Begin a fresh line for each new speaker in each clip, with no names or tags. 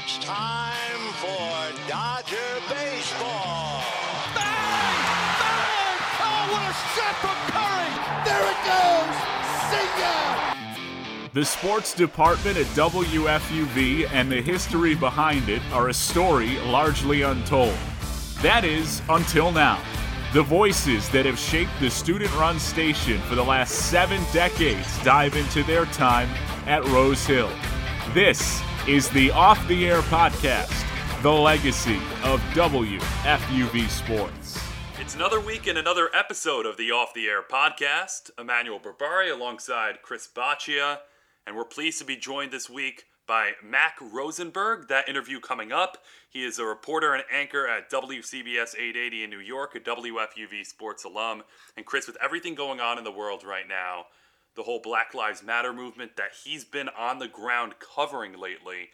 It's time for Dodger baseball.
Bang! Bang! Oh, what a shot from Curry!
There it goes! See ya!
The sports department at WFUV and the history behind it are a story largely untold. That is, until now. The voices that have shaped the student run station for the last seven decades dive into their time at Rose Hill. This is the Off the Air podcast, the legacy of WFUV Sports.
It's another week and another episode of the Off the Air podcast. Emmanuel Barbari alongside Chris Baccia, and we're pleased to be joined this week by Mac Rosenberg. That interview coming up. He is a reporter and anchor at WCBS 880 in New York, a WFUV sports alum. And Chris, with everything going on in the world right now, the whole Black Lives Matter movement that he's been on the ground covering lately,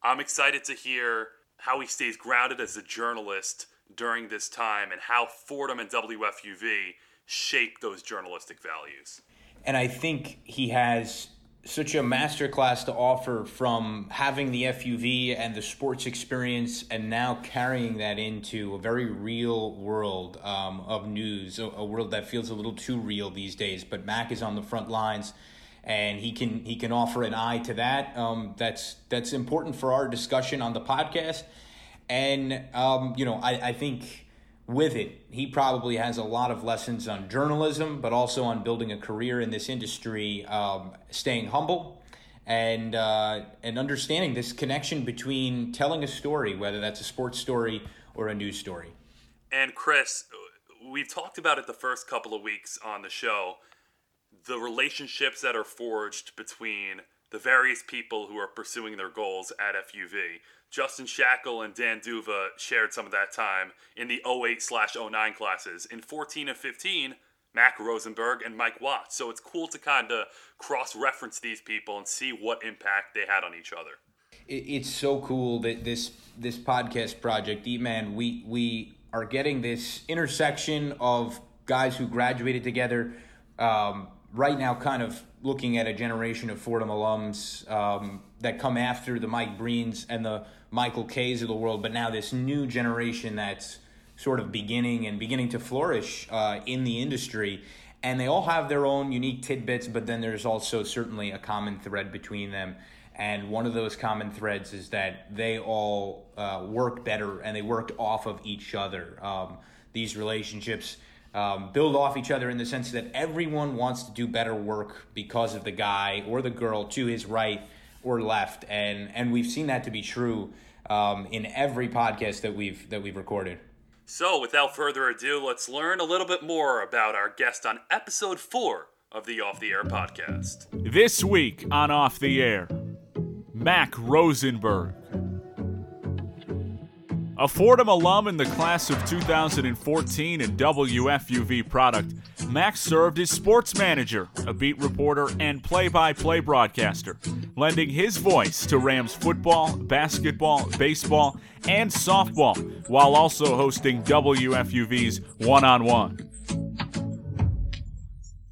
I'm excited to hear how he stays grounded as a journalist during this time and how Fordham and WFUV shape those journalistic values.
And I think he has such a masterclass to offer from having the FUV and the sports experience and now carrying that into a very real world um, of news, a, a, world that feels a little too real these days. But Mac is on the front lines and he can he can offer an eye to that. Um, that's that's important for our discussion on the podcast. And um, you know, I, I think with it, he probably has a lot of lessons on journalism, but also on building a career in this industry, um, staying humble, and uh, and understanding this connection between telling a story, whether that's a sports story or a news story.
And Chris, we've talked about it the first couple of weeks on the show, the relationships that are forged between the various people who are pursuing their goals at FUV. Justin Shackle and Dan D'Uva shared some of that time in the 08 slash 09 classes. In 14 and 15, Mac Rosenberg and Mike Watts. So it's cool to kind of cross reference these people and see what impact they had on each other.
It's so cool that this this podcast project, E Man, we we are getting this intersection of guys who graduated together. Um, right now, kind of looking at a generation of Fordham alums um, that come after the Mike Breens and the Michael Kay's of the world, but now this new generation that's sort of beginning and beginning to flourish uh, in the industry. And they all have their own unique tidbits, but then there's also certainly a common thread between them. And one of those common threads is that they all uh, work better and they work off of each other. Um, these relationships um, build off each other in the sense that everyone wants to do better work because of the guy or the girl to his right or left, and and we've seen that to be true um, in every podcast that we've that we've recorded.
So, without further ado, let's learn a little bit more about our guest on episode four of the Off the Air podcast.
This week on Off the Air, Mac Rosenberg. A Fordham alum in the class of 2014 and WFUV product, Max served as sports manager, a beat reporter, and play by play broadcaster, lending his voice to Rams football, basketball, baseball, and softball, while also hosting WFUV's One on One.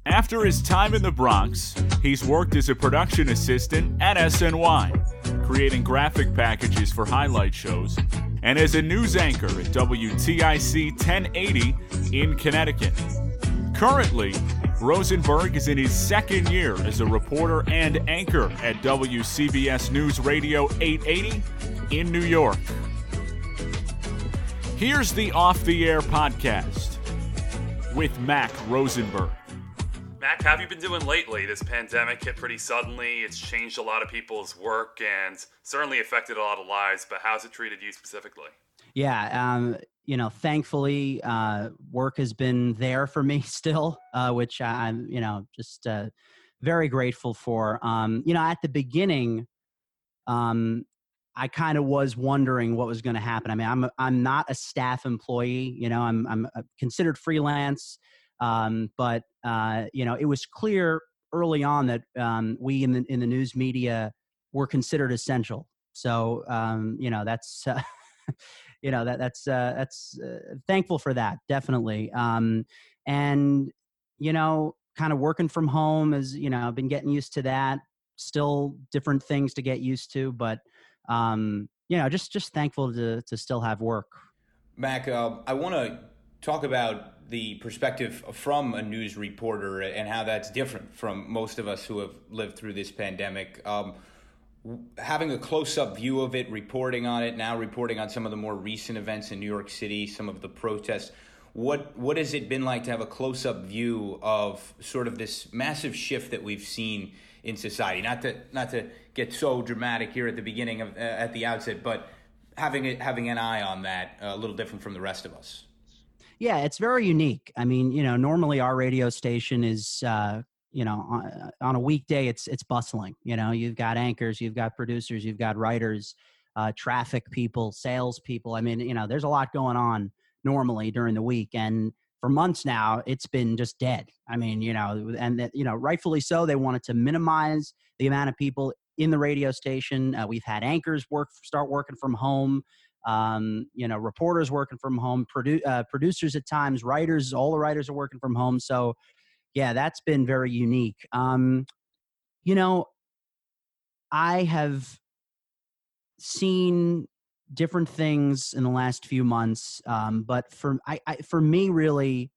After his time in the Bronx, he's worked as a production assistant at SNY, creating graphic packages for highlight shows and as a news anchor at WTIC 1080 in Connecticut. Currently, Rosenberg is in his second year as a reporter and anchor at WCBS News Radio 880 in New York. Here's the Off the Air podcast with Mac Rosenberg.
Mac, how have you been doing lately? This pandemic hit pretty suddenly. It's changed a lot of people's work and certainly affected a lot of lives, but how's it treated you specifically?
Yeah, um, you know, thankfully, uh, work has been there for me still, uh, which I'm, you know, just uh, very grateful for. Um, you know, at the beginning, um, I kind of was wondering what was going to happen. I mean, I'm I'm not a staff employee. You know, I'm I'm uh, considered freelance. Um, but uh, you know, it was clear early on that um, we in the in the news media were considered essential. So um, you know, that's uh, you know that that's uh, that's uh, thankful for that definitely. Um, and you know, kind of working from home is you know I've been getting used to that. Still different things to get used to, but um, you know, just just thankful to to still have work.
Mac, uh, I want to talk about the perspective from a news reporter and how that's different from most of us who have lived through this pandemic. Um, having a close up view of it, reporting on it, now reporting on some of the more recent events in New York City, some of the protests. What what has it been like to have a close up view of sort of this massive shift that we've seen in society? Not to not to get so dramatic here at the beginning of uh, at the outset, but having it having an eye on that uh, a little different from the rest of us.
Yeah, it's very unique. I mean, you know, normally our radio station is uh, you know on, on, a weekday it's it's bustling you know you've got anchors you've got producers you've got writers uh, traffic people sales people. I mean you know there's a lot going on normally during the week and for months now it's been just dead. I mean you know and that you know rightfully so they wanted to minimize the amount of people in the radio station. Uh, we've had anchors work start working from home um, you know reporters working from home produ- uh, producers at times writers all the writers are working from home so yeah, that's been very unique. Um, you know, I have seen different things in the last few months, um, but for I, I, for me, really,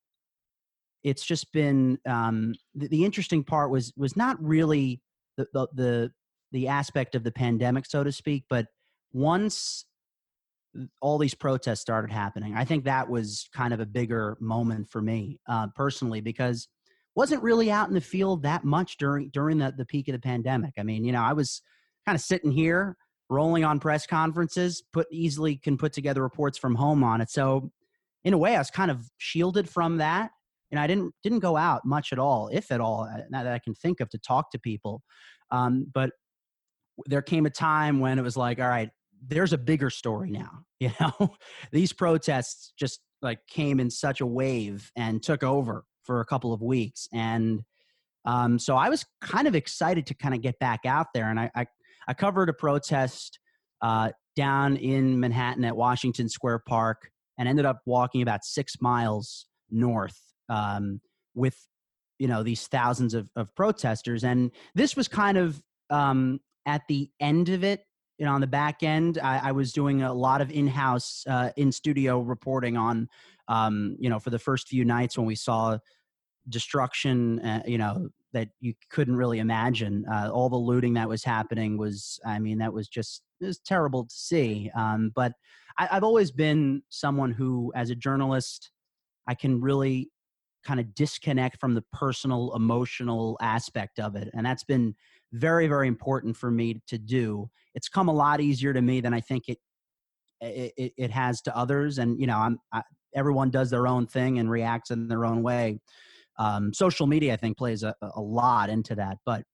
it's just been um, the, the, interesting part was was not really the, the the the aspect of the pandemic, so to speak, but once all these protests started happening, I think that was kind of a bigger moment for me uh, personally because wasn't really out in the field that much during during the, the peak of the pandemic. I mean, you know, I was kind of sitting here rolling on press conferences, put easily can put together reports from home on it. So in a way, I was kind of shielded from that. And I didn't didn't go out much at all, if at all, uh, that I can think of to talk to people. Um, but there came a time when it was like, all right, there's a bigger story now. You know, these protests just like came in such a wave and took over for a couple of weeks. And um, so I was kind of excited to kind of get back out there. And I, I, I covered a protest uh, down in Manhattan at Washington Square Park and ended up walking about six miles north um, with you know these thousands of, of protesters and this was kind of um, at the end of it you know on the back end i, I was doing a lot of in-house uh, in studio reporting on um, you know, for the first few nights when we saw destruction, uh, you know, that you couldn't really imagine. Uh, all the looting that was happening was, I mean, that was just it was terrible to see. Um, but I, I've always been someone who, as a journalist, I can really kind of disconnect from the personal, emotional aspect of it, and that's been very, very important for me to do. It's come a lot easier to me than I think it it, it, has to others and you know i'm I, everyone does their own thing and reacts in their own way. Um, social media, I think, plays a, a lot into that. But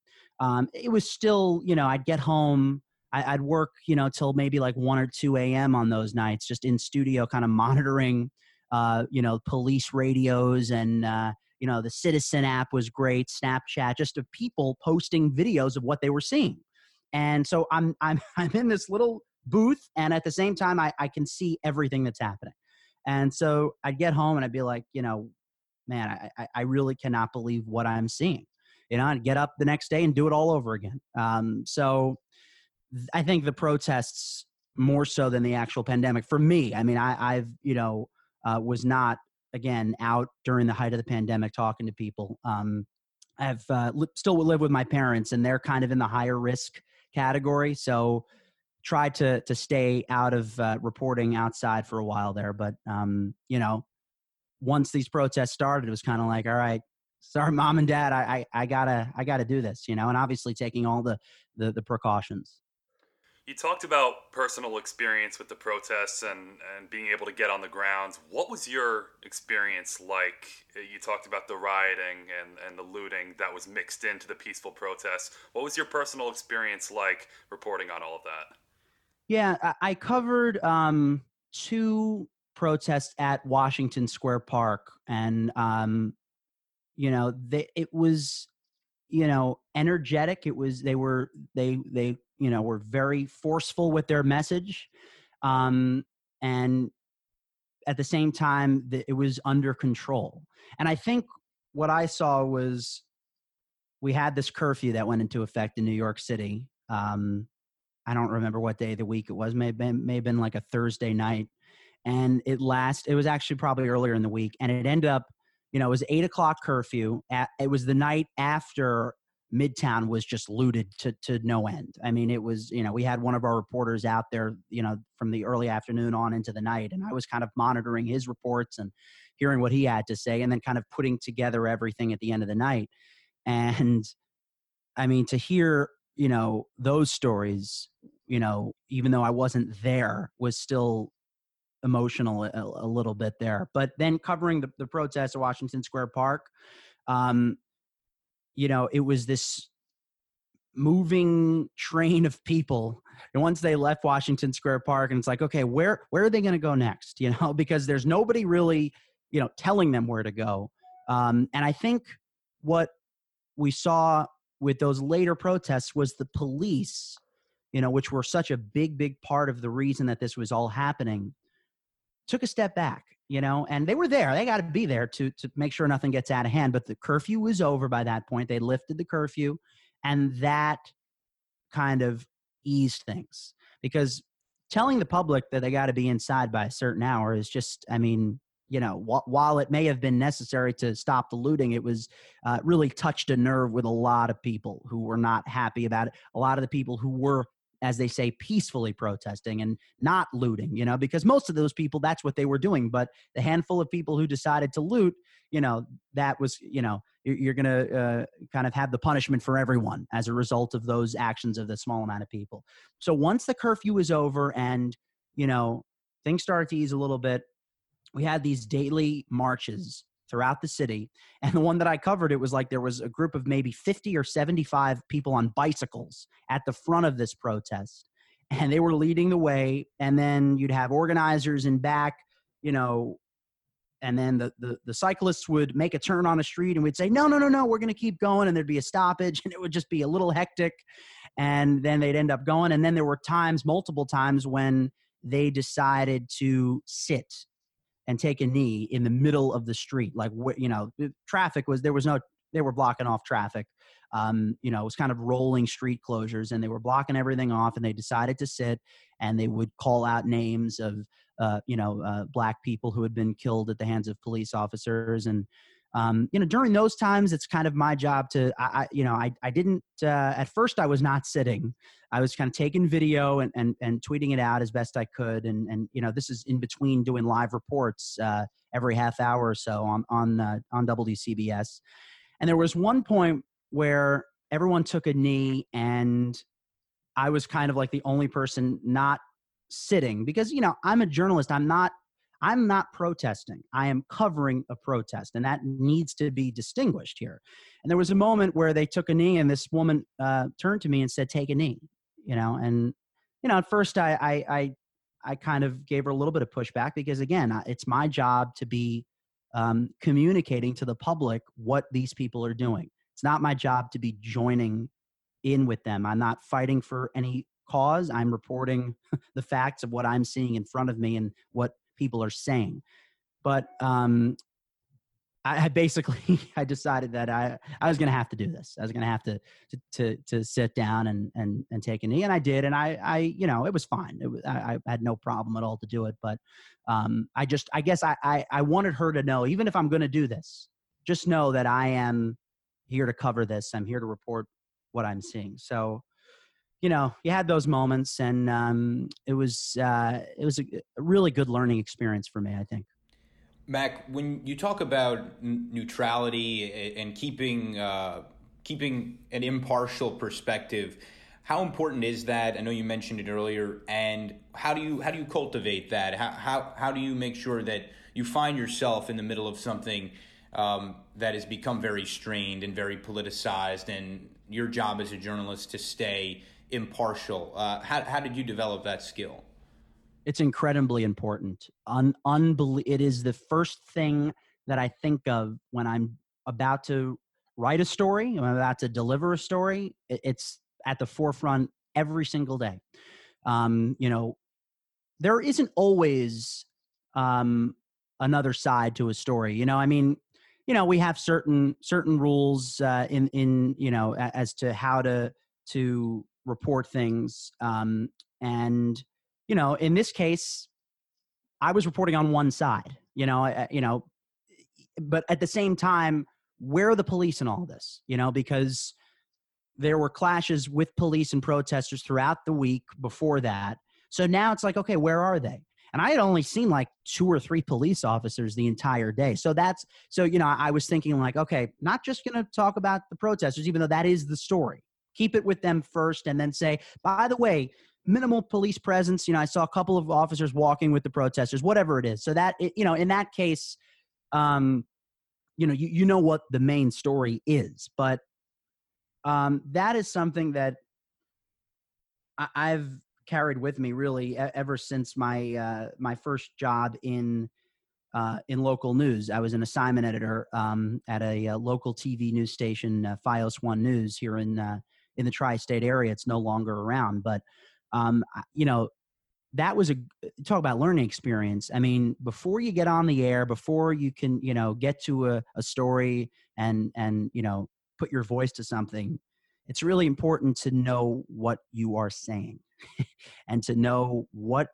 um, it was still, you know, I'd get home, I, would work, you know, till maybe like 1 or 2 a.m. on those nights, just in studio, kind of monitoring, uh, you know, police radios and, uh, you know, the Citizen app was great, Snapchat, just of people posting videos of what they were seeing. And so I'm, I'm, I'm in this little booth, and at the same time, I, I can see everything that's happening. And so I'd get home and I'd be like, you know, man, I, I really cannot believe what I'm seeing. You know, I'd get up the next day and do it all over again. Um, so I think the protests more so than the actual pandemic for me. I mean, I, I've, you know, uh, was not again out during the height of the pandemic talking to people. Um, I've uh, li- still live with my parents and they're kind of in the higher risk category. So tried to to stay out of uh, reporting outside for a while there, but um, you know, once these protests started, it was kind of like, all right, sorry, mom and dad, I, I, I gotta I gotta do this, you know, and obviously taking all the the, the precautions.
You talked about personal experience with the protests and, and being able to get on the grounds. What was your experience like? You talked about the rioting and, and the looting that was mixed into the peaceful protests. What was your personal experience like reporting on all of that?
Yeah, I covered um, two protests at Washington Square Park, and um, you know, they, it was you know energetic. It was they were they they you know were very forceful with their message, um, and at the same time, it was under control. And I think what I saw was we had this curfew that went into effect in New York City. Um, I don't remember what day of the week it was. May have been, may have been like a Thursday night. And it last, it was actually probably earlier in the week. And it ended up, you know, it was eight o'clock curfew. At, it was the night after Midtown was just looted to, to no end. I mean, it was, you know, we had one of our reporters out there, you know, from the early afternoon on into the night. And I was kind of monitoring his reports and hearing what he had to say and then kind of putting together everything at the end of the night. And I mean, to hear, you know, those stories, you know, even though I wasn't there, was still emotional a, a little bit there. But then covering the, the protests at Washington Square Park, um, you know, it was this moving train of people and once they left washington square park and it's like okay where where are they going to go next? You know because there's nobody really you know telling them where to go. Um, and i think what we saw with those later protests was the police you know which were such a big big part of the reason that this was all happening took a step back you know and they were there they got to be there to to make sure nothing gets out of hand but the curfew was over by that point they lifted the curfew and that kind of eased things because telling the public that they got to be inside by a certain hour is just i mean you know wh- while it may have been necessary to stop the looting it was uh, really touched a nerve with a lot of people who were not happy about it a lot of the people who were as they say, peacefully protesting and not looting, you know, because most of those people, that's what they were doing. But the handful of people who decided to loot, you know, that was, you know, you're going to uh, kind of have the punishment for everyone as a result of those actions of the small amount of people. So once the curfew was over and, you know, things started to ease a little bit, we had these daily marches throughout the city. And the one that I covered, it was like there was a group of maybe 50 or 75 people on bicycles at the front of this protest. And they were leading the way. And then you'd have organizers in back, you know, and then the, the, the cyclists would make a turn on a street and we'd say, no, no, no, no, we're going to keep going. And there'd be a stoppage and it would just be a little hectic. And then they'd end up going. And then there were times, multiple times, when they decided to sit and take a knee in the middle of the street. Like, you know, traffic was, there was no, they were blocking off traffic. Um, you know, it was kind of rolling street closures and they were blocking everything off and they decided to sit and they would call out names of, uh, you know, uh, black people who had been killed at the hands of police officers. And, um, you know, during those times, it's kind of my job to, I, I you know, I, I didn't, uh, at first I was not sitting. I was kind of taking video and, and, and tweeting it out as best I could. And, and, you know, this is in between doing live reports uh, every half hour or so on, on, uh, on WCBS. And there was one point where everyone took a knee and I was kind of like the only person not sitting because, you know, I'm a journalist. I'm not I'm not protesting. I am covering a protest, and that needs to be distinguished here. And there was a moment where they took a knee, and this woman uh, turned to me and said, "Take a knee." you know, and you know, at first I, I, I, I kind of gave her a little bit of pushback because again, it's my job to be um, communicating to the public what these people are doing. It's not my job to be joining in with them. I'm not fighting for any cause. I'm reporting the facts of what I'm seeing in front of me and what people are saying. But um, I basically I decided that I I was going to have to do this. I was going to have to to to sit down and and and take a knee, and I did. And I I you know it was fine. It was, I, I had no problem at all to do it. But um, I just I guess I, I I wanted her to know, even if I'm going to do this, just know that I am here to cover this. I'm here to report what I'm seeing. So you know, you had those moments, and um, it was uh, it was a, really good learning experience for me. I think.
Mac, when you talk about n- neutrality and keeping uh, keeping an impartial perspective, how important is that? I know you mentioned it earlier, and how do you how do you cultivate that? How how how do you make sure that you find yourself in the middle of something um, that has become very strained and very politicized, and your job as a journalist to stay impartial? Uh, how how did you develop that skill?
It's incredibly important. Un- unbelie- it is the first thing that I think of when I'm about to write a story, I'm about to deliver a story. It's at the forefront every single day. Um, you know, there isn't always um, another side to a story. You know, I mean, you know, we have certain certain rules uh, in in you know as to how to to report things. Um, and you know, in this case, I was reporting on one side. You know, I, you know, but at the same time, where are the police in all this? You know, because there were clashes with police and protesters throughout the week before that. So now it's like, okay, where are they? And I had only seen like two or three police officers the entire day. So that's so you know, I was thinking like, okay, not just going to talk about the protesters, even though that is the story. Keep it with them first, and then say, by the way, minimal police presence. You know, I saw a couple of officers walking with the protesters, whatever it is. So that you know, in that case, um, you know, you you know what the main story is, but um, that is something that I, I've carried with me really ever since my uh, my first job in uh, in local news. I was an assignment editor um, at a, a, uh, local TV news station, uh, FiOS One News, here in uh, in the tri-state area. It's no longer around, but um, you know that was a talk about learning experience. I mean, before you get on the air, before you can you know get to a, a story and and you know put your voice to something, it's really important to know what you are saying and to know what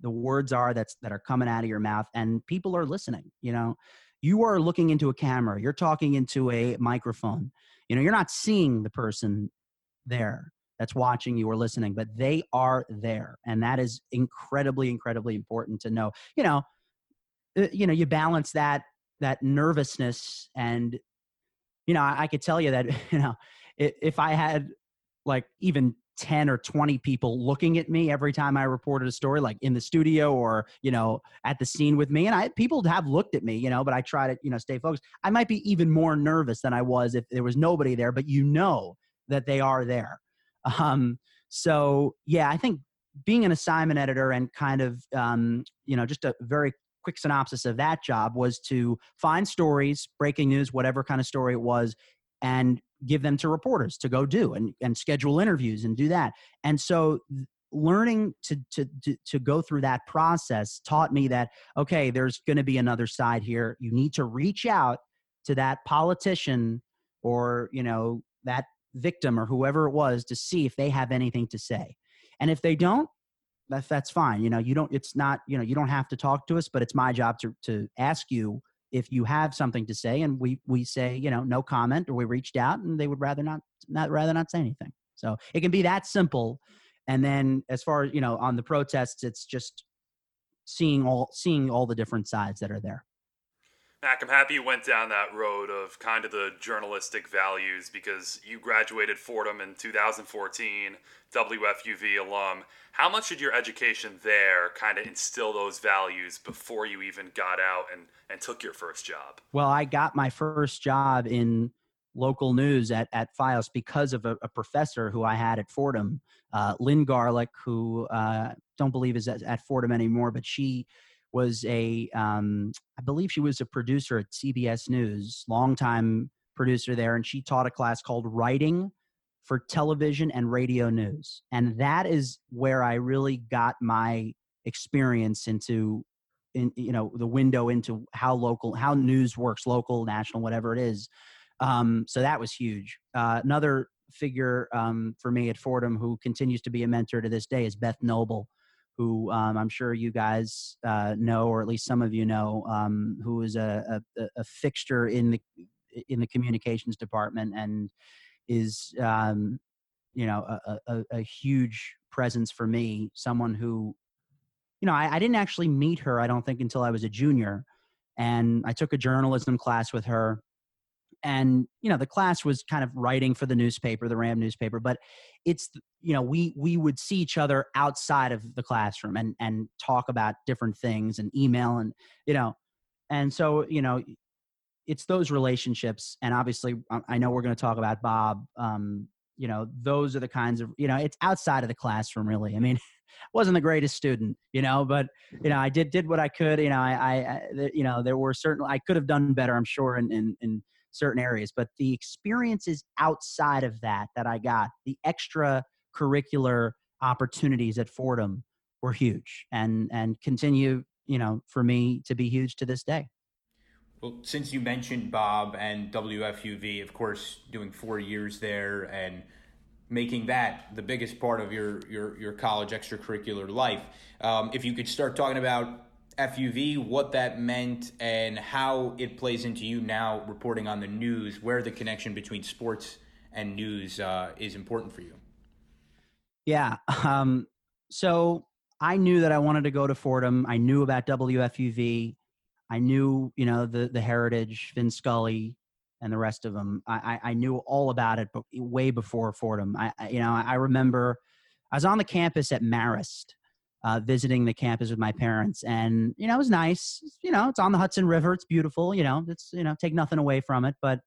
the words are that's that are coming out of your mouth and people are listening you know you are looking into a camera you're talking into a microphone you know you're not seeing the person there that's watching you or listening but they are there and that is incredibly incredibly important to know you know uh, you know you balance that that nervousness and you know i, I could tell you that you know if i had like even 10 or 20 people looking at me every time I reported a story, like in the studio or, you know, at the scene with me. And I, people have looked at me, you know, but I try to, you know, stay focused. I might be even more nervous than I was if there was nobody there, but you know that they are there. Um, so yeah, I think being an assignment editor and kind of, um, you know, just a very quick synopsis of that job was to find stories, breaking news, whatever kind of story it was, and give them to reporters to go do and, and schedule interviews and do that. And so learning to, to, to, to go through that process taught me that, okay, there's going to be another side here. You need to reach out to that politician or, you know, that victim or whoever it was to see if they have anything to say. And if they don't, that, that's fine. You know, you don't, it's not, you know, you don't have to talk to us, but it's my job to, to ask you if you have something to say and we we say you know no comment or we reached out and they would rather not not rather not say anything so it can be that simple and then as far as you know on the protests it's just seeing all seeing all the different sides that are there
Mac, I'm happy you went down that road of kind of the journalistic values because you graduated Fordham in 2014, WFUV alum. How much did your education there kind of instill those values before you even got out and, and took your first job?
Well, I got my first job in local news at, at FiOS because of a, a professor who I had at Fordham, uh, Lynn Garlick, who uh, don't believe is at, at Fordham anymore, but she was a, um, I believe she was a producer at CBS News, longtime producer there, and she taught a class called Writing for Television and Radio News. And that is where I really got my experience into in you know the window into how local how news works local national whatever it is um, so that was huge uh, another figure um, for me at fordham who continues to be a mentor to this day is Beth Knobel who um, I'm sure you guys uh, know, or at least some of you know, um, who is a, a, a, fixture in the in the communications department and is, um, you know, a, a, a, huge presence for me. Someone who, you know, I, I didn't actually meet her, I don't think, until I was a junior, and I took a journalism class with her and you know the class was kind of writing for the newspaper the ram newspaper but it's you know we we would see each other outside of the classroom and and talk about different things and email and you know and so you know it's those relationships and obviously um, i know we're going to talk about bob um you know those are the kinds of you know it's outside of the classroom really i mean wasn't the greatest student you know but you know i did did what i could you know i i, you know there were certain i could have done better i'm sure in in, in certain areas but the experiences outside of that that i got the extra curricular opportunities at fordham were huge and and continue you know for me to be huge to this day
well since you mentioned bob and wfuv of course doing four years there and making that the biggest part of your your your college extracurricular life. Um, if you could start talking about FUV, what that meant, and how it plays into you now reporting on the news, where the connection between sports and news uh, is important for you.
Yeah. Um, so I knew that I wanted to go to Fordham. I knew about WFUV. I knew, you know, the the heritage, Vin Scully, and the rest of them. I, I, knew all about it, but way before Fordham. I you know, I remember I was on the campus at Marist, uh, visiting the campus with my parents, and you know, it was nice. You know, it's on the Hudson River. It's beautiful. You know, it's you know, take nothing away from it, but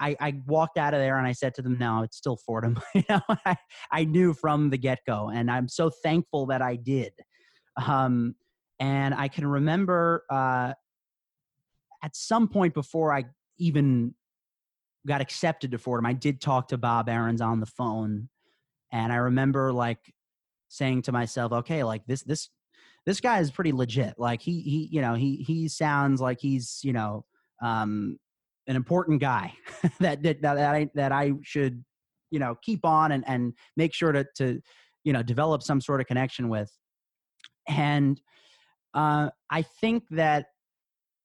I, I walked out of there and I said to them, "No, it's still Fordham." you know, I, I knew from the get go, and I'm so thankful that I did. Um, and I can remember uh, at some point before I even got accepted to Fordham, I did talk to Bob Ahrens on the phone, and I remember like saying to myself, "Okay, like this this this guy is pretty legit. Like he he you know he he sounds like he's you know." Um, an important guy that, that that I that I should you know keep on and and make sure to to you know develop some sort of connection with and uh, I think that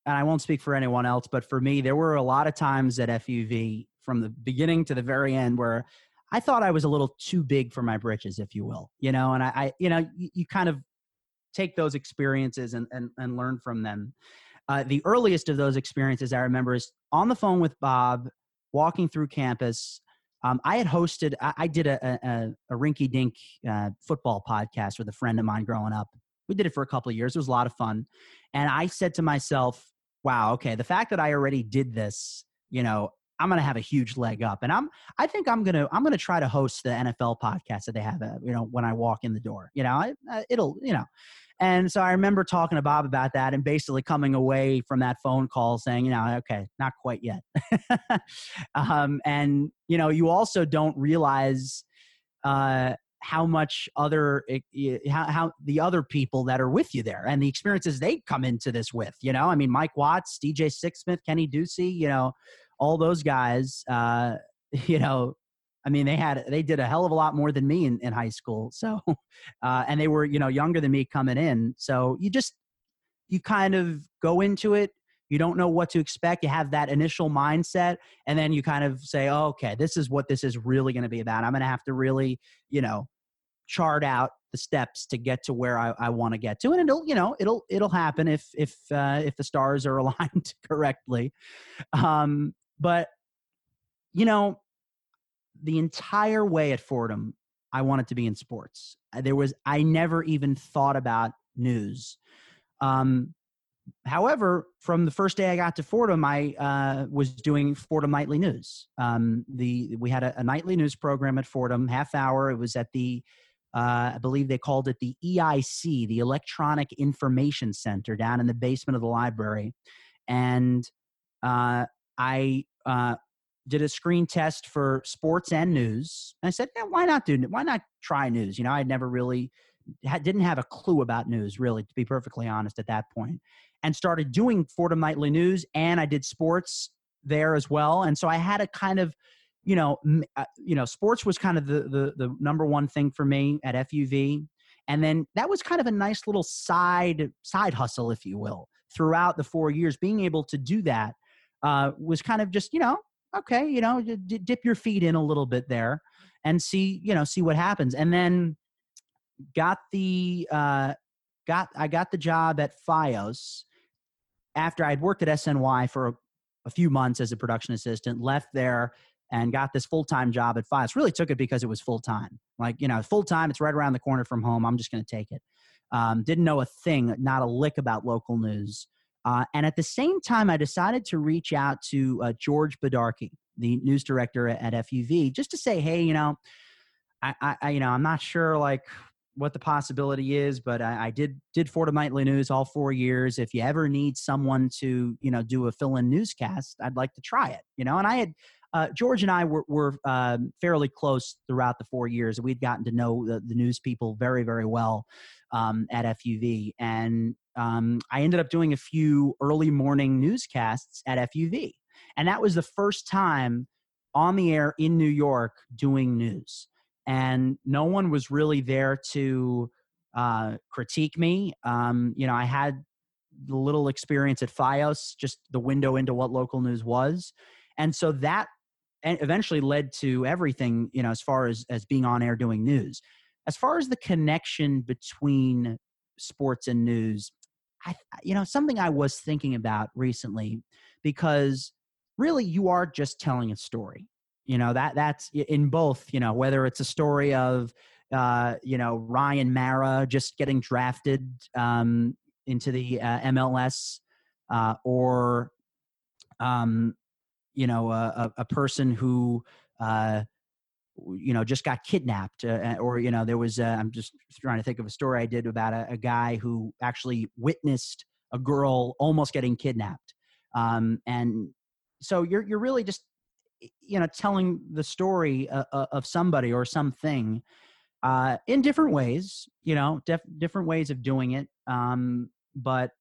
and I won't speak for anyone else but for me there were a lot of times at FUV from the beginning to the very end where I thought I was a little too big for my britches if you will you know and I, I you know you, you kind of take those experiences and, and and learn from them uh, the earliest of those experiences I remember is on the phone with Bob, walking through campus. Um, I had hosted, I, I did a, a, a rinky dink uh, football podcast with a friend of mine growing up. We did it for a couple of years. It was a lot of fun. And I said to myself, wow, okay, the fact that I already did this, you know, I'm going to have a huge leg up. And I'm, I think I'm going to, I'm going to try to host the NFL podcast that they have, uh, you know, when I walk in the door, you know, I, uh, it'll, you know, and so I remember talking to Bob about that and basically coming away from that phone call saying, you know, okay, not quite yet. um, and, you know, you also don't realize uh, how much other, eh, how, how the other people that are with you there and the experiences they come into this with, you know, I mean, Mike Watts, DJ Sixsmith, Kenny Ducey, you know, all those guys, uh, you know, I mean, they had they did a hell of a lot more than me in, in high school. So, uh, and they were you know younger than me coming in. So you just you kind of go into it. You don't know what to expect. You have that initial mindset, and then you kind of say, oh, "Okay, this is what this is really going to be about. I'm going to have to really, you know, chart out the steps to get to where I, I want to get to, and it'll, you know, it'll it'll happen if if uh, if the stars are aligned correctly. Um, but you know, the entire way at Fordham, I wanted to be in sports. Uh, there was I never even thought about news. Um, however, from the first day I got to Fordham, I uh, was doing Fordham Nightly News. Um, the we had a, a, nightly news program at Fordham, half hour. It was at the uh, I believe they called it the EIC, the Electronic Information Center, down in the basement of the library, and uh, I uh, did a screen test for sports and news. And I said, yeah, why not do? Why not try news? You know, I'd never really had, didn't have a clue about news, really, to be perfectly honest, at that point, and started doing Fordham Nightly News, and I did sports there as well. And so I had a kind of, you know, uh, you know, sports was kind of the, the the number one thing for me at FUV, and then that was kind of a nice little side side hustle, if you will, throughout the four years. Being able to do that uh, was kind of just, you know, okay, you know, d- dip your feet in a little bit there and see, you know, see what happens. And then got the uh, got I got the job at FiOS after I'd worked at SNY for a, a few months as a production assistant. Left there and got this full time job at FiOS. Really took it because it was full time. Like you know, full time. It's right around the corner from home. I'm just going to take it. Um, didn't know a thing, not a lick about local news. Uh, and at the same time, I decided to reach out to uh, George Bodarky, the news director at, FUV, just to say, hey, you know, I, I, you know, I'm not sure like what the possibility is, but I, I did did Fordham Nightly News all four years. If you ever need someone to, you know, do a fill-in newscast, I'd like to try it. You know, and I had uh, George and I were, were uh, fairly close throughout the four years. We'd gotten to know the, the news people very, very well um, at FUV, and um, I ended up doing a few early morning newscasts at FUV. And that was the first time on the air in New York doing news. and no one was really there to uh, critique me. Um, you know, I had the little experience at FiOS, just the window into what local news was, and so that eventually led to everything. You know, as far as as being on air doing news. As far as the connection between sports and news, I, you know, something I was thinking about recently because really you are just telling a story. You know, that that's in both, you know, whether it's a story of, uh, you know, Ryan Mara just getting drafted um, into the uh, MLS uh, or, um, you know, a, a person who, uh, you know just got kidnapped uh, or you know there was uh, i'm just trying to think of a story i did about a, a guy who actually witnessed a girl almost getting kidnapped. Um, and so you're you're really just you know telling the story uh, uh of somebody or something uh, in different ways you know def- different ways of doing it. Um, but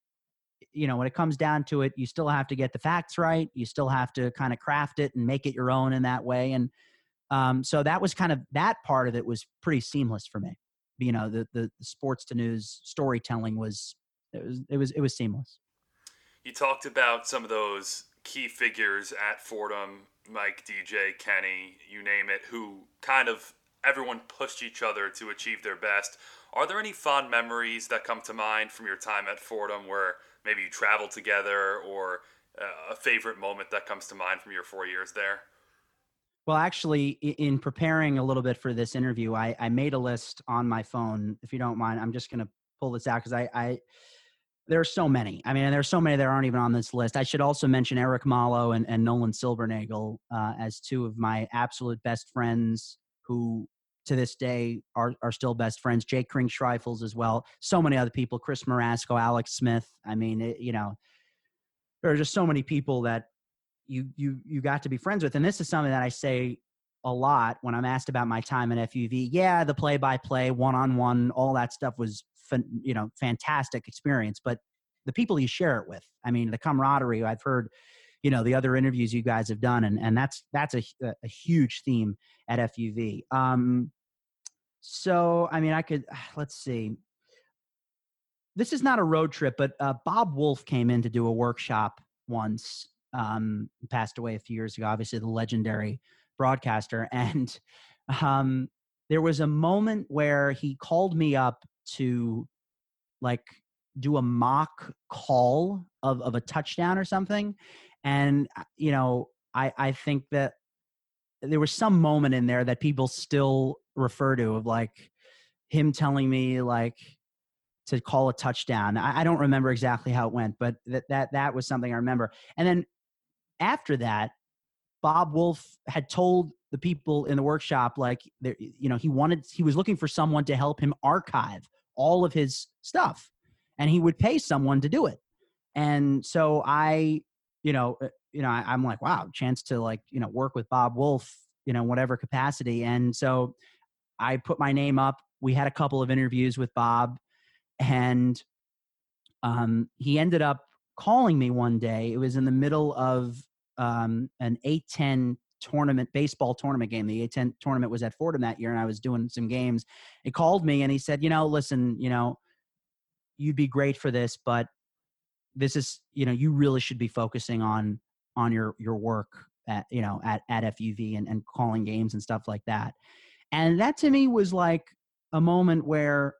you know when it comes down to it you still have to get the facts right you still have to kind of craft it and make it your own in that way and um, so that was kind of that part of it was pretty seamless for me. You know, the, the, sports to news storytelling was it was it was it was seamless.
You talked about some of those key figures at Fordham, Mike, DJ, Kenny, you name it, who kind of everyone pushed each other to achieve their best. Are there any fond memories that come to mind from your time at Fordham where maybe you traveled together or uh, a favorite moment that comes to mind from your four years there?
Well, actually, in preparing a little bit for this interview, I, I made a list on my phone. If you don't mind, I'm just going to pull this out because I, I there are so many. I mean, there's so many that aren't even on this list. I should also mention Eric Malo and, and Nolan Silbernagel uh, as two of my absolute best friends who to this day are, are still best friends. Jake Kring-Schreifels as well. So many other people, Chris Marasco, Alex Smith. I mean, it, you know, there are just so many people that you you you got to be friends with and this is something that i say a lot when i'm asked about my time at fuv yeah the play by play one on one all that stuff was you know fantastic experience but the people you share it with i mean the camaraderie i've heard you know the other interviews you guys have done and and that's that's a, a huge theme at fuv um so i mean i could let's see this is not a road trip but uh, bob wolff came in to do a workshop once um, passed away a few years ago, obviously the legendary broadcaster. And um, there was a moment where he called me up to like do a mock call of, of a touchdown or something. And, uh, you know, I, I think that there was some moment in there that people still refer to of like him telling me like to call a touchdown. I, I, don't remember exactly how it went, but that that that was something I remember. And then after that, Bob Wolff had told the people in the workshop, like, you know, he wanted, he was looking for someone to help him archive all of his stuff, and he would pay someone to do it. And so I, you know, uh, you know, I, I'm like, wow, chance to like, you know, work with Bob Wolff, you know, whatever capacity. And so I put my name up. We had a couple of interviews with Bob, and um, he ended up calling me one day. It was in the middle of um, an A10 tournament, baseball tournament game. The A10 tournament was at Fordham that year, and I was doing some games. He called me and he said, You know, listen, you know, you'd be great for this, but this is, you know, you really should be focusing on on your your work at you know at at FUV and, and calling games and stuff like that. And that to me was like a moment where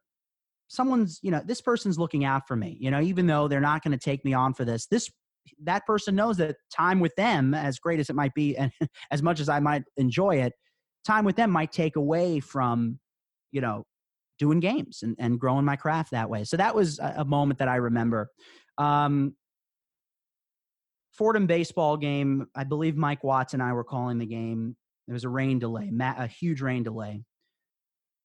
someone's you know this person's looking out for me you know even though they're not going to take me on for this this that person knows that time with them as great as it might be and as much as i might enjoy it time with them might take away from you know doing games and, and growing my craft that way so that was a, a moment that i remember um, fordham baseball game i believe mike watts and i were calling the game there was a rain delay a huge rain delay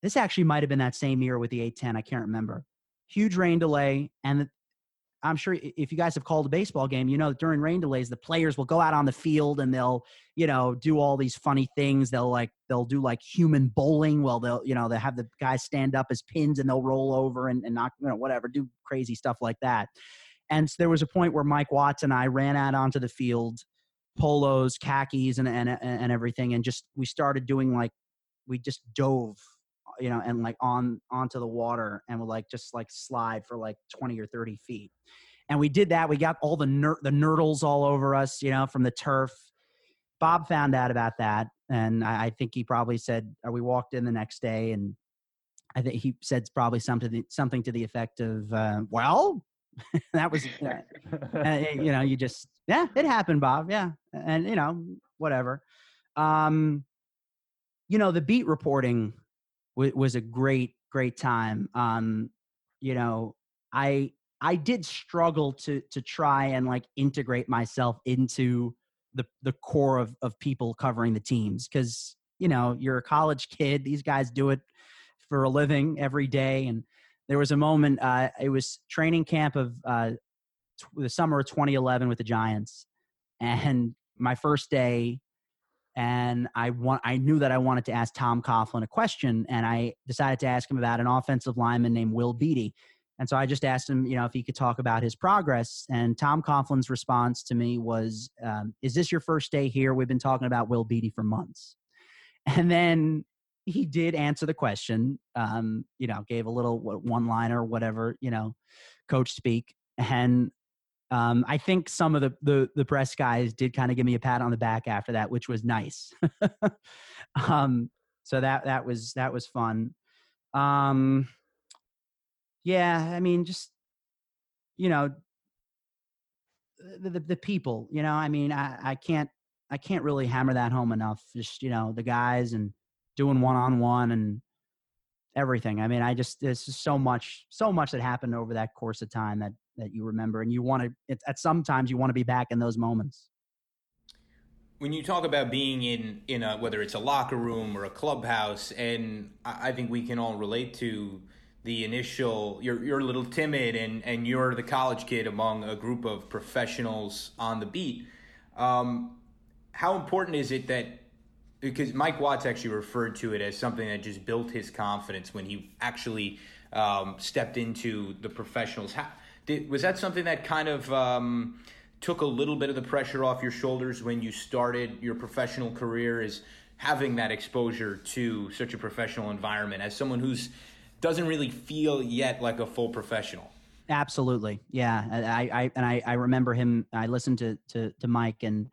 this actually might have been that same year with the A10. I can't remember. Huge rain delay. And I'm sure if you guys have called a baseball game, you know that during rain delays, the players will go out on the field and they'll, you know, do all these funny things. They'll like, they'll do like human bowling. Well, they'll, you know, they'll have the guys stand up as pins and they'll roll over and, and knock, you know, whatever, do crazy stuff like that. And there was a point where Mike Watts and I ran out onto the field, polos, khakis, and, and, and everything. And just, we started doing like we just dove you know and like on onto the water and would like just like slide for like 20 or 30 feet and we did that we got all the ner- the nurdles all over us you know from the turf bob found out about that and i, I think he probably said we walked in the next day and i think he said probably something something to the effect of uh, well that was uh, you know you just yeah it happened bob yeah. And you know whatever. Um you know the beat reporting w- was a great great time. Um you know i i did struggle to to try and like integrate myself into the the core of of people covering the teams because you know you're a college kid these guys do it for a living every day and there was a moment uh it was training camp of uh t- the summer of 2011 with the giants and my first day and I want I knew that I wanted to ask Tom Coughlin a question, and I decided to ask him about an offensive lineman named Will Beatty. And so I just asked him, you know, if he could talk about his progress. And Tom Coughlin's response to me was, um, "Is this your first day here? We've been talking about Will Beatty for months." And then he did answer the question. Um, you know, gave a little one liner, whatever, you know, coach speak, and um, I think some of the, the, the press guys did kind of give me a pat on the back after that, which was nice. um, so that that was that was fun. Um, yeah, I mean, just you know, the, the, the people. You know, I mean, I, I can't I can't really hammer that home enough. Just you know, the guys and doing one on one and everything. I mean, I just there's just so much so much that happened over that course of time that that you remember and you want to It, at sometimes you want to be back in those moments
when you talk about being in in a whether it's a locker room or a clubhouse and i think we can all relate to the initial you're you're a little timid and and you're the college kid among a group of professionals on the beat um, how important is it that because Mike Watts actually referred to it as something that just built his confidence when he actually um, stepped into the professionals. How, did, was that something that kind of um, took a little bit of the pressure off your shoulders when you started your professional career? Is having that exposure to such a professional environment as someone who's doesn't really feel yet like a full professional?
Absolutely, yeah. I, I and I, I remember him. I listened to to, to Mike, and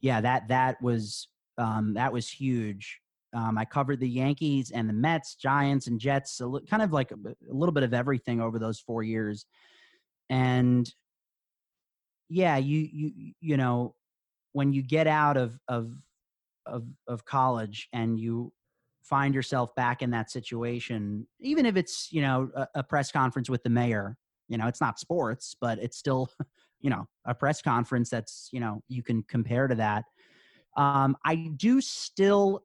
yeah, that that was um, that was huge. Um, I covered the Yankees and the Mets, Giants, and Jets, kind of like a, a little bit of everything over those four years and yeah you you you know when you get out of of of of college and you find yourself back in that situation even if it's you know a, a, press conference with the mayor you know it's not sports but it's still you know a press conference that's you know you can compare to that um, i do still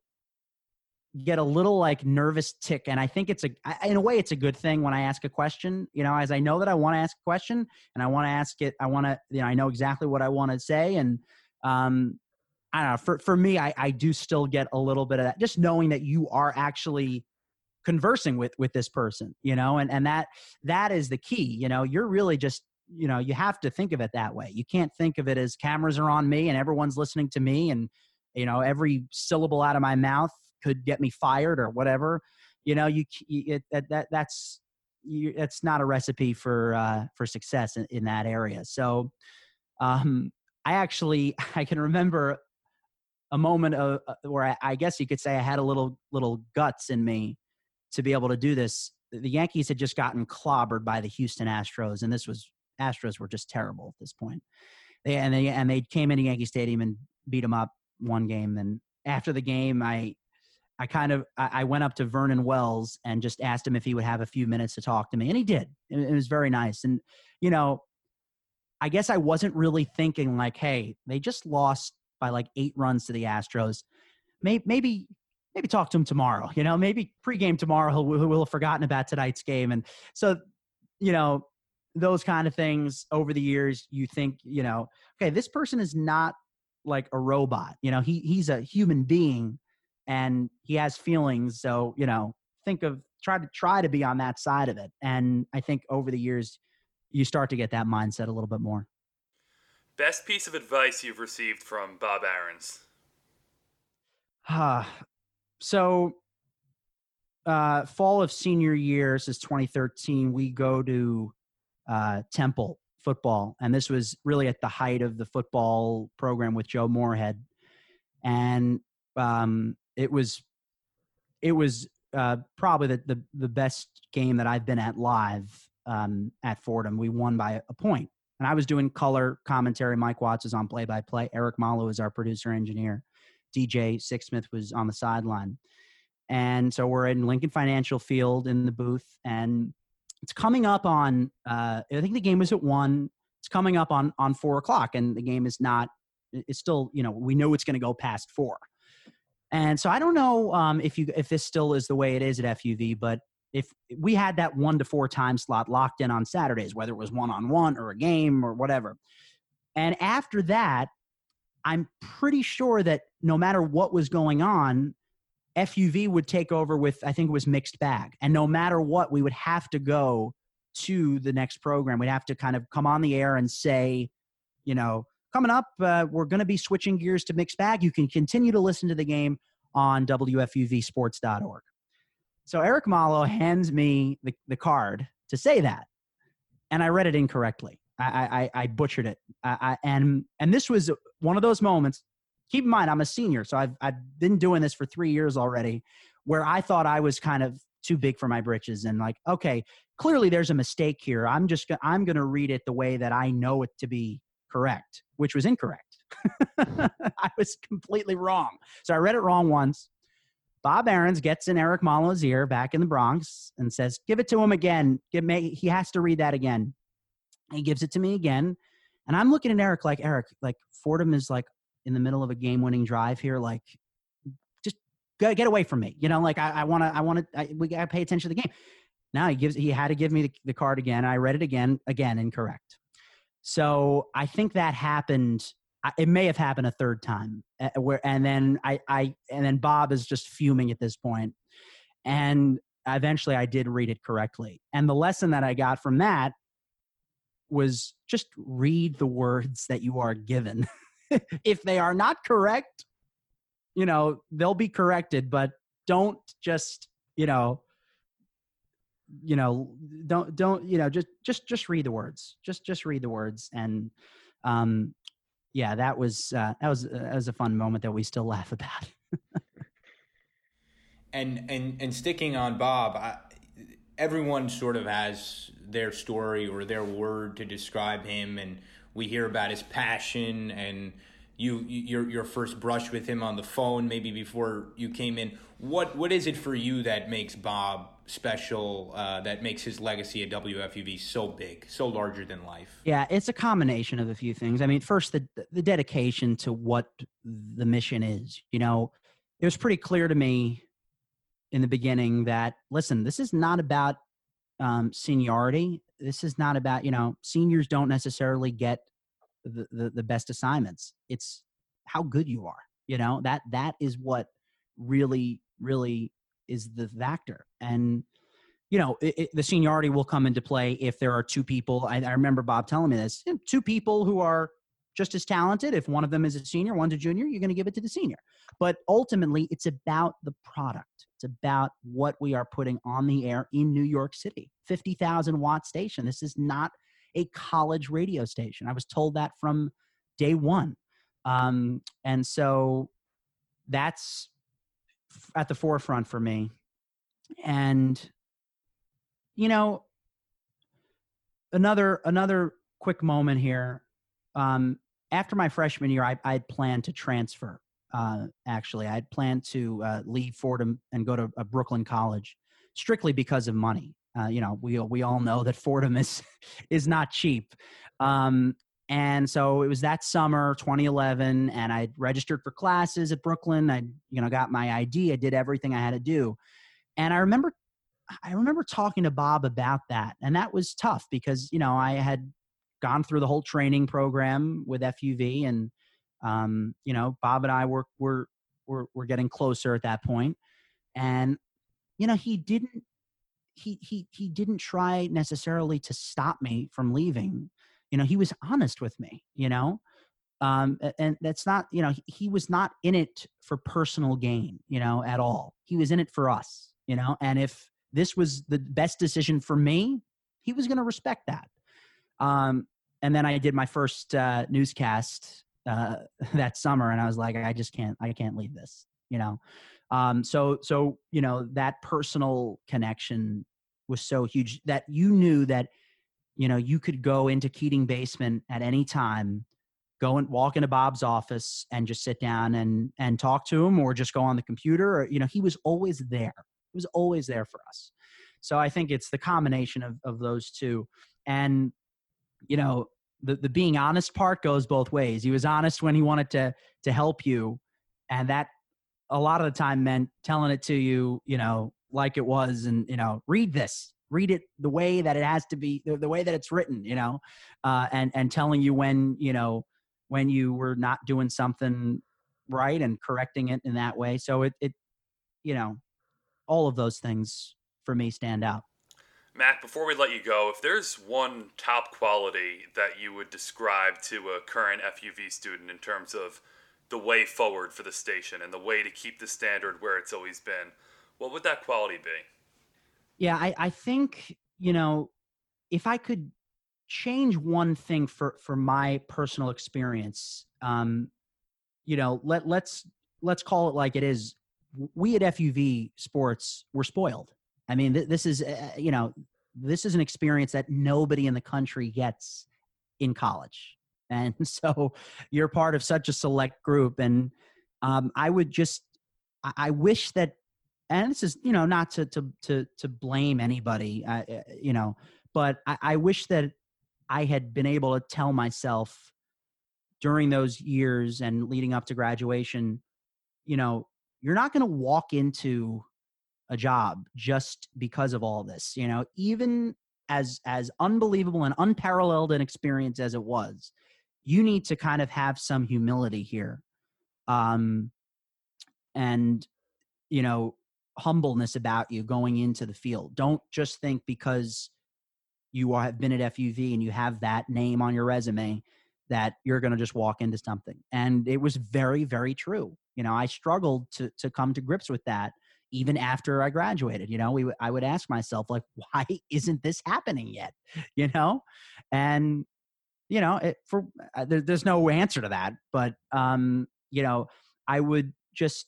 get a little like nervous tick and i think it's a in a way it's a good thing when i ask a question you know as i know that i want to ask a question and i want to ask it i want to you know i know exactly what i want to say and um i don't know for for me i i do still get a little bit of that just knowing that you are actually conversing with with this person you know and and that that is the key you know you're really just you know you have to think of it that way. You can't think of it as cameras are on me and everyone's listening to me and you know every syllable out of my mouth could get me fired or whatever. You know you, you it, that, that that's you, it's not a recipe for uh, for success in, in that area. So um, i actually i can remember a moment of, uh, where I, I guess you could say i had a little little guts in me to be able to do this. The yankees had just gotten clobbered by the houston astros and this was astros were just terrible at this point they, and they and they came into yankee stadium and beat them up one game and after the game i I kind of I went up to Vernon Wells and just asked him if he would have a few minutes to talk to me, and he did. It was very nice. And you know, I guess I wasn't really thinking like, hey, they just lost by like eight runs to the Astros. Maybe maybe maybe talk to him tomorrow. You know, maybe pregame tomorrow he'll, he'll have forgotten about tonight's game. And so, you know, those kind of things over the years, you think, you know, okay, this person is not like a robot. You know, he he's a human being and he has feelings. So, you know, think of try to try to be on that side of it. And I think over the years, you start to get that mindset a little bit more.
Best piece of advice you've received from Bob Ahrens?
Uh, so uh, fall of senior year, is 2013, we go to uh, Temple football. And this was really at the height of the football program with Joe Moorhead. And um, it was, it was uh, probably the, the, the best game that I've been at live um, at Fordham. We won by a point. And I was doing color commentary. Mike Watts was on play by play. Eric Malo is our producer engineer. DJ Sixsmith was on the sideline. And so we're in Lincoln Financial Field in the booth, and it's coming up on. Uh, I think the game was at one. It's coming up on on four o'clock, and the game is not. It's still, you know, we know it's going to go past four. And so I don't know um, if you if this still is the way it is at FUV, but if we had that one to four time slot locked in on Saturdays, whether it was one on one or a game or whatever, and after that, I'm pretty sure that no matter what was going on, FUV would take over with, I think it was mixed bag. And no matter what, we would have to go to the next program. We'd have to kind of come on the air and say, you know, coming up, uh, we're going to be switching gears to mixed bag. You can continue to listen to the game on WFUVsports.org. So Eric Malo hands me the, the card to say that. And I read it incorrectly. I, I, I butchered it. I, I, and, and this was one of those moments keep in mind I'm a senior, so I've I've been doing this for three years already, where I thought I was kind of too big for my britches and like, okay, clearly there's a mistake here. I'm just I'm going to read it the way that I know it to be correct, which was incorrect. I was completely wrong. So I read it wrong once. Bob Ahrens gets in Eric Malo's ear back in the Bronx and says, "Give it to him again. He has to read that again." He gives it to me again, and I'm looking at Eric like Eric, like Fordham is like in the middle of a game winning drive here, like just get, get away from me. You know, like I want to, I want to, we got to pay attention to the game. Now he gives, he had to give me the, the card again. I read it again, again, incorrect. So I think that happened. It may have happened a third time eh, where, and then I, I, and then Bob is just fuming at this point. And eventually I did read it correctly. And the lesson that I got from that was just read the words that you are given. if they are not correct, you know, they'll be corrected, but don't just, you know, you know, don't don't, you know, just just just read the words. Just just read the words and um yeah, that was uh, that was uh, that was a fun moment that we still laugh about.
and and and sticking on Bob, I, everyone sort of has their story or their word to describe him and we hear about his passion and you your your first brush with him on the phone maybe before you came in. What what is it for you that makes Bob special uh, that makes his legacy at WFUV so big so larger than life?
Yeah it's a combination of a few things. I mean first the the dedication to what the mission is you know? It was pretty clear to me in the beginning that listen this is not about um, seniority this is not about you know seniors don't necessarily get the, the, the best assignments. It's how good you are you know? That that is what really really is the factor. And you know it, it, the seniority will come into play if there are two people. I, I remember bob telling me this two people who are just as talented if one of them is a senior one's a junior you're going to give it to the senior. But ultimately it's about the product it's about what we are putting on the air in new york city 50000 watt station this is not a college radio station. I was told that from day one. Um, and so that's at the forefront for me. And, you know, another another quick moment here. Um, after my freshman year, I, I'd planned to transfer. Uh, actually, I'd planned to uh, leave Fordham and go to a Brooklyn college, strictly because of money. Uh, you know, we we all know that Fordham is is not cheap. Um, and so it was that summer, 2011, and I registered for classes at Brooklyn. I, you know, got my ID. I did everything I had to do, and I remember, I remember talking to Bob about that, and that was tough because you know I had gone through the whole training program with FUV, and um, you know, Bob and I were were were, were getting closer at that point, and you know, he didn't he he he didn't try necessarily to stop me from leaving. You know he was honest with me you know? Um, and that's not you know he, he was not in it for personal gain you know at all. He was in it for us you know, and if this was the best decision for me, he was going to respect that. Um, and then I did my first uh, newscast uh, that summer, and I was like, I just can't, I can't leave this, you know. Um, so, so you know, that personal connection was so huge that you knew that, you know, you could go into Keating basement at any time, go and walk into Bob's office and just sit down and and talk to him, or just go on the computer. Or you know, he was always there. He was always there for us. So I think it's the combination of of those two, and you know, the the being honest part goes both ways. He was honest when he wanted to to help you, and that a lot of the time meant telling it to you, you know, like it was, and you know, read this, read it the way that it has to be, the, the way that it's written, you know, uh, and and telling you when you know when you were not doing something right and correcting it in that way. So it it you know, all of those things for me stand out.
Mac, before we let you go, if there's one top quality that you would describe to a current FUV student in terms of the way forward for the station and the way to keep the standard where it's always been, what would that quality be?
Yeah, I, I think, you know, if I could change one thing for, for my personal experience, um, you know, let, let's, let's call it like it is. We at FUV sports, we're spoiled. I mean, th- this is, uh, you know, this is an experience that nobody in the country gets in college. And so you're part of such a select group and um, i would just I, wish that and this is you know not to to to, to blame anybody uh, you know but I, I wish that i had been able to tell myself during those years and leading up to graduation you know you're not going to walk into a job just because of all this you know even as as unbelievable and unparalleled an experience as it was you need to kind of have some humility here um and you know humbleness about you going into the field. Don't just think because you are, have been at fuv and you have that name on your resume that you're going to just walk into something. And it was very very true. You know i struggled to to come to grips with that even after i graduated you know we i would ask myself like why isn't this happening yet you know and you know, it, for uh, there, there's no answer to that, but um, you know, I would just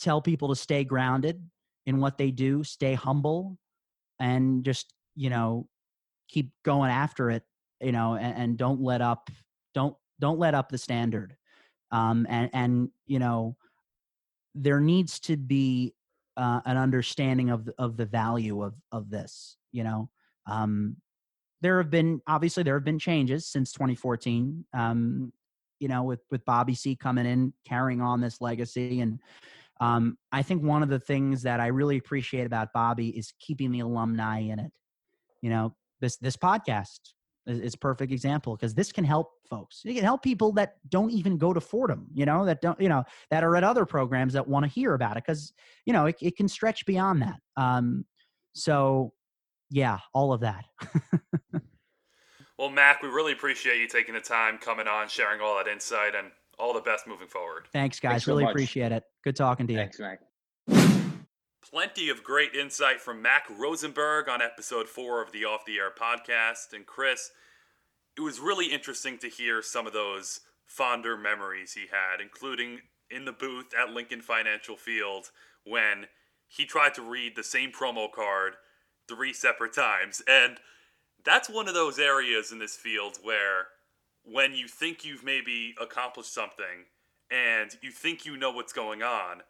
tell people to stay grounded in what they do, stay humble, and just you know, keep going after it. You know, and, and don't let up. Don't don't let up the standard. Um, and and you know, there needs to be uh, an understanding of of the value of of this. You know, um, there have been obviously there have been changes since 2014. Um, you know, with with Bobby C coming in, carrying on this legacy, and um, I think one of the things that I really appreciate about Bobby is keeping the alumni in it. You know, this this podcast is, is a perfect example because this can help folks. It can help people that don't even go to Fordham. You know, that don't you know that are at other programs that want to hear about it because you know it, it can stretch beyond that. Um, so yeah, all of that.
well, Mac, we really appreciate you taking the time, coming on, sharing all that insight, and all the best moving forward.
Thanks, guys. Thanks really so appreciate it. Good talking to you.
Thanks, Mac.
Plenty of great insight from Mac Rosenberg on episode four of the Off the Air podcast. And Chris, it was really interesting to hear some of those fonder memories he had, including in the booth at Lincoln Financial Field when he tried to read the same promo card three separate times. And that's one of those areas in this field where when you think you've maybe accomplished something and you think you know what's going on,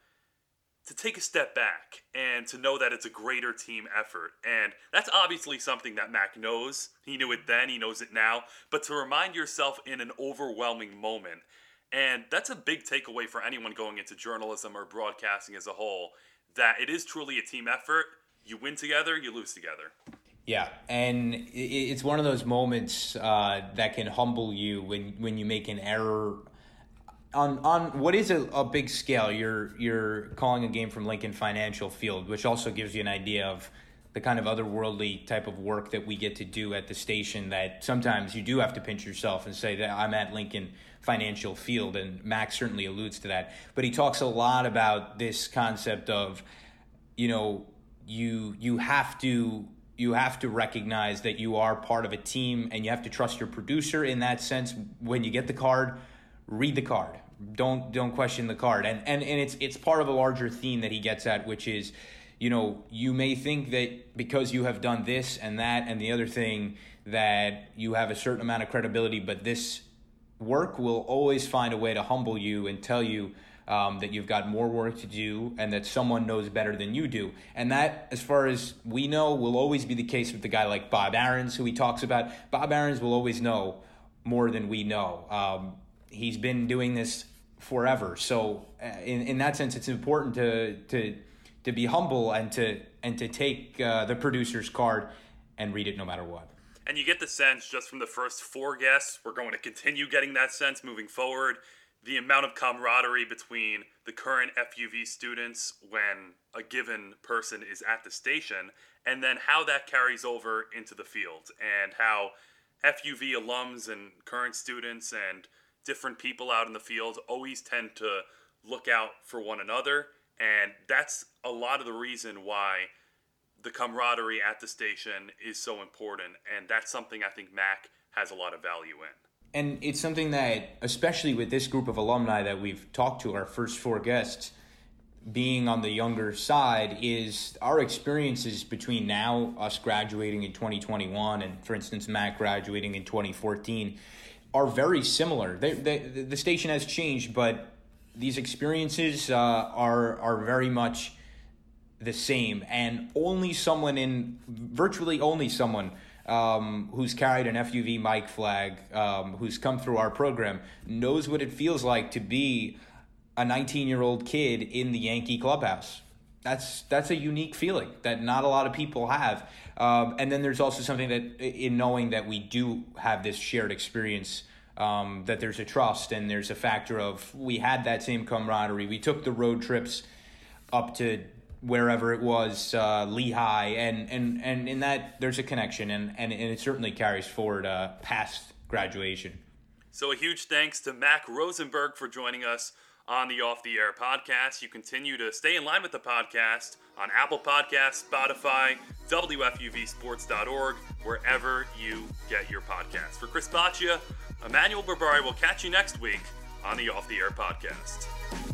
to take a step back and to know that it's a greater team effort. And that's obviously something that Mac knows. He knew it then, he knows it now. But to remind yourself in an overwhelming moment. And that's a big takeaway for anyone going into journalism or broadcasting as a whole that it is truly a team effort you win together, you lose together.
Yeah, and it's one of those moments uh, that can humble you when when you make an error on on what is a, a big scale. You're you're calling a game from Lincoln Financial Field, which also gives you an idea of the kind of otherworldly type of work that we get to do at the station. That sometimes you do have to pinch yourself and say that I'm at Lincoln Financial Field, and Max certainly alludes to that. But he talks a lot about this concept of, you know, you you have to you have to recognize that you are part of a team and you have to trust your producer in that sense when you get the card read the card don't don't question the card and and, and it's it's part of a larger theme that he gets at which is you know you may think that because you have done this and that and the other thing that you have a certain amount of credibility but this work will always find a way to humble you and tell you um, that you've got more work to do and that someone knows better than you do. And that, as far as we know, will always be the case with the guy like Bob Ahrens, who he talks about. Bob Ahrens will always know more than we know. Um, he's been doing this forever. So, uh, in, in that sense, it's important to, to, to be humble and to, and to take uh, the producer's card and read it no matter what.
And you get the sense just from the first four guests, we're going to continue getting that sense moving forward the amount of camaraderie between the current FUV students when a given person is at the station, and then how that carries over into the field, and how FUV alums and current students and different people out in the field always tend to look out for one another. And that's a lot of the reason why the camaraderie at the station is so important. And that's something I think Mac has a lot of value in
and it's something that, especially with this group of alumni that we've talked to, our first four guests, being on the younger side, is our experiences between now, us graduating in 2021, and for instance, Mac graduating in 2014, are very similar. They, they, the station has changed, but these experiences uh, are are very much the same, and only someone in virtually only someone um, who's carried an FUV mic flag, um, who's come through our program, knows what it feels like to be a 19 year old kid in the Yankee clubhouse. That's that's a unique feeling that not a lot of people have. Um, and then there's also something that in knowing that we do have this shared experience. Um, that there's a trust and there's a factor of we had that same camaraderie. We took the road trips up to wherever it was, uh, Lehigh, and, and, and in that there's a connection, and, and, and it certainly carries forward uh, past graduation.
So a huge thanks to Mac Rosenberg for joining us on the Off the Air podcast. You continue to stay in line with the podcast on Apple Podcasts, Spotify, WFUVSports.org, wherever you get your podcasts. For Chris Baccia, Emmanuel Berbari will catch you next week on the Off the Air podcast.